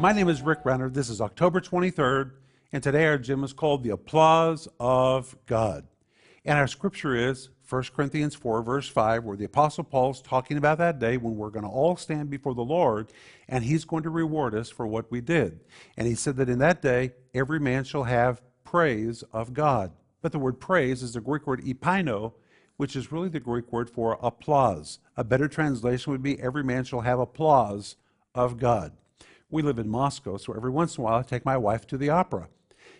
My name is Rick Renner. This is October 23rd, and today our gym is called The Applause of God. And our scripture is 1 Corinthians 4, verse 5, where the Apostle Paul's talking about that day when we're going to all stand before the Lord, and he's going to reward us for what we did. And he said that in that day, every man shall have praise of God. But the word praise is the Greek word epaino, which is really the Greek word for applause. A better translation would be every man shall have applause of God. We live in Moscow, so every once in a while I take my wife to the opera.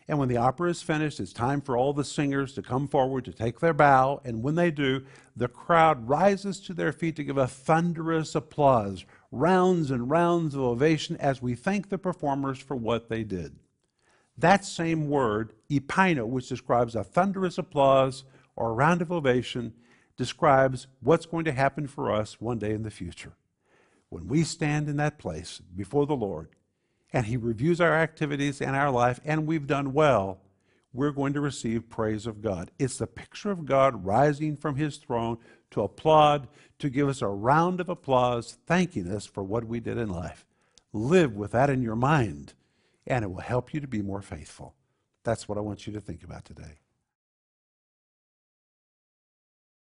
And when the opera is finished, it's time for all the singers to come forward to take their bow. And when they do, the crowd rises to their feet to give a thunderous applause, rounds and rounds of ovation as we thank the performers for what they did. That same word, epaino, which describes a thunderous applause or a round of ovation, describes what's going to happen for us one day in the future. When we stand in that place before the Lord, and He reviews our activities and our life, and we've done well, we're going to receive praise of God. It's the picture of God rising from His throne to applaud, to give us a round of applause, thanking us for what we did in life. Live with that in your mind, and it will help you to be more faithful. That's what I want you to think about today.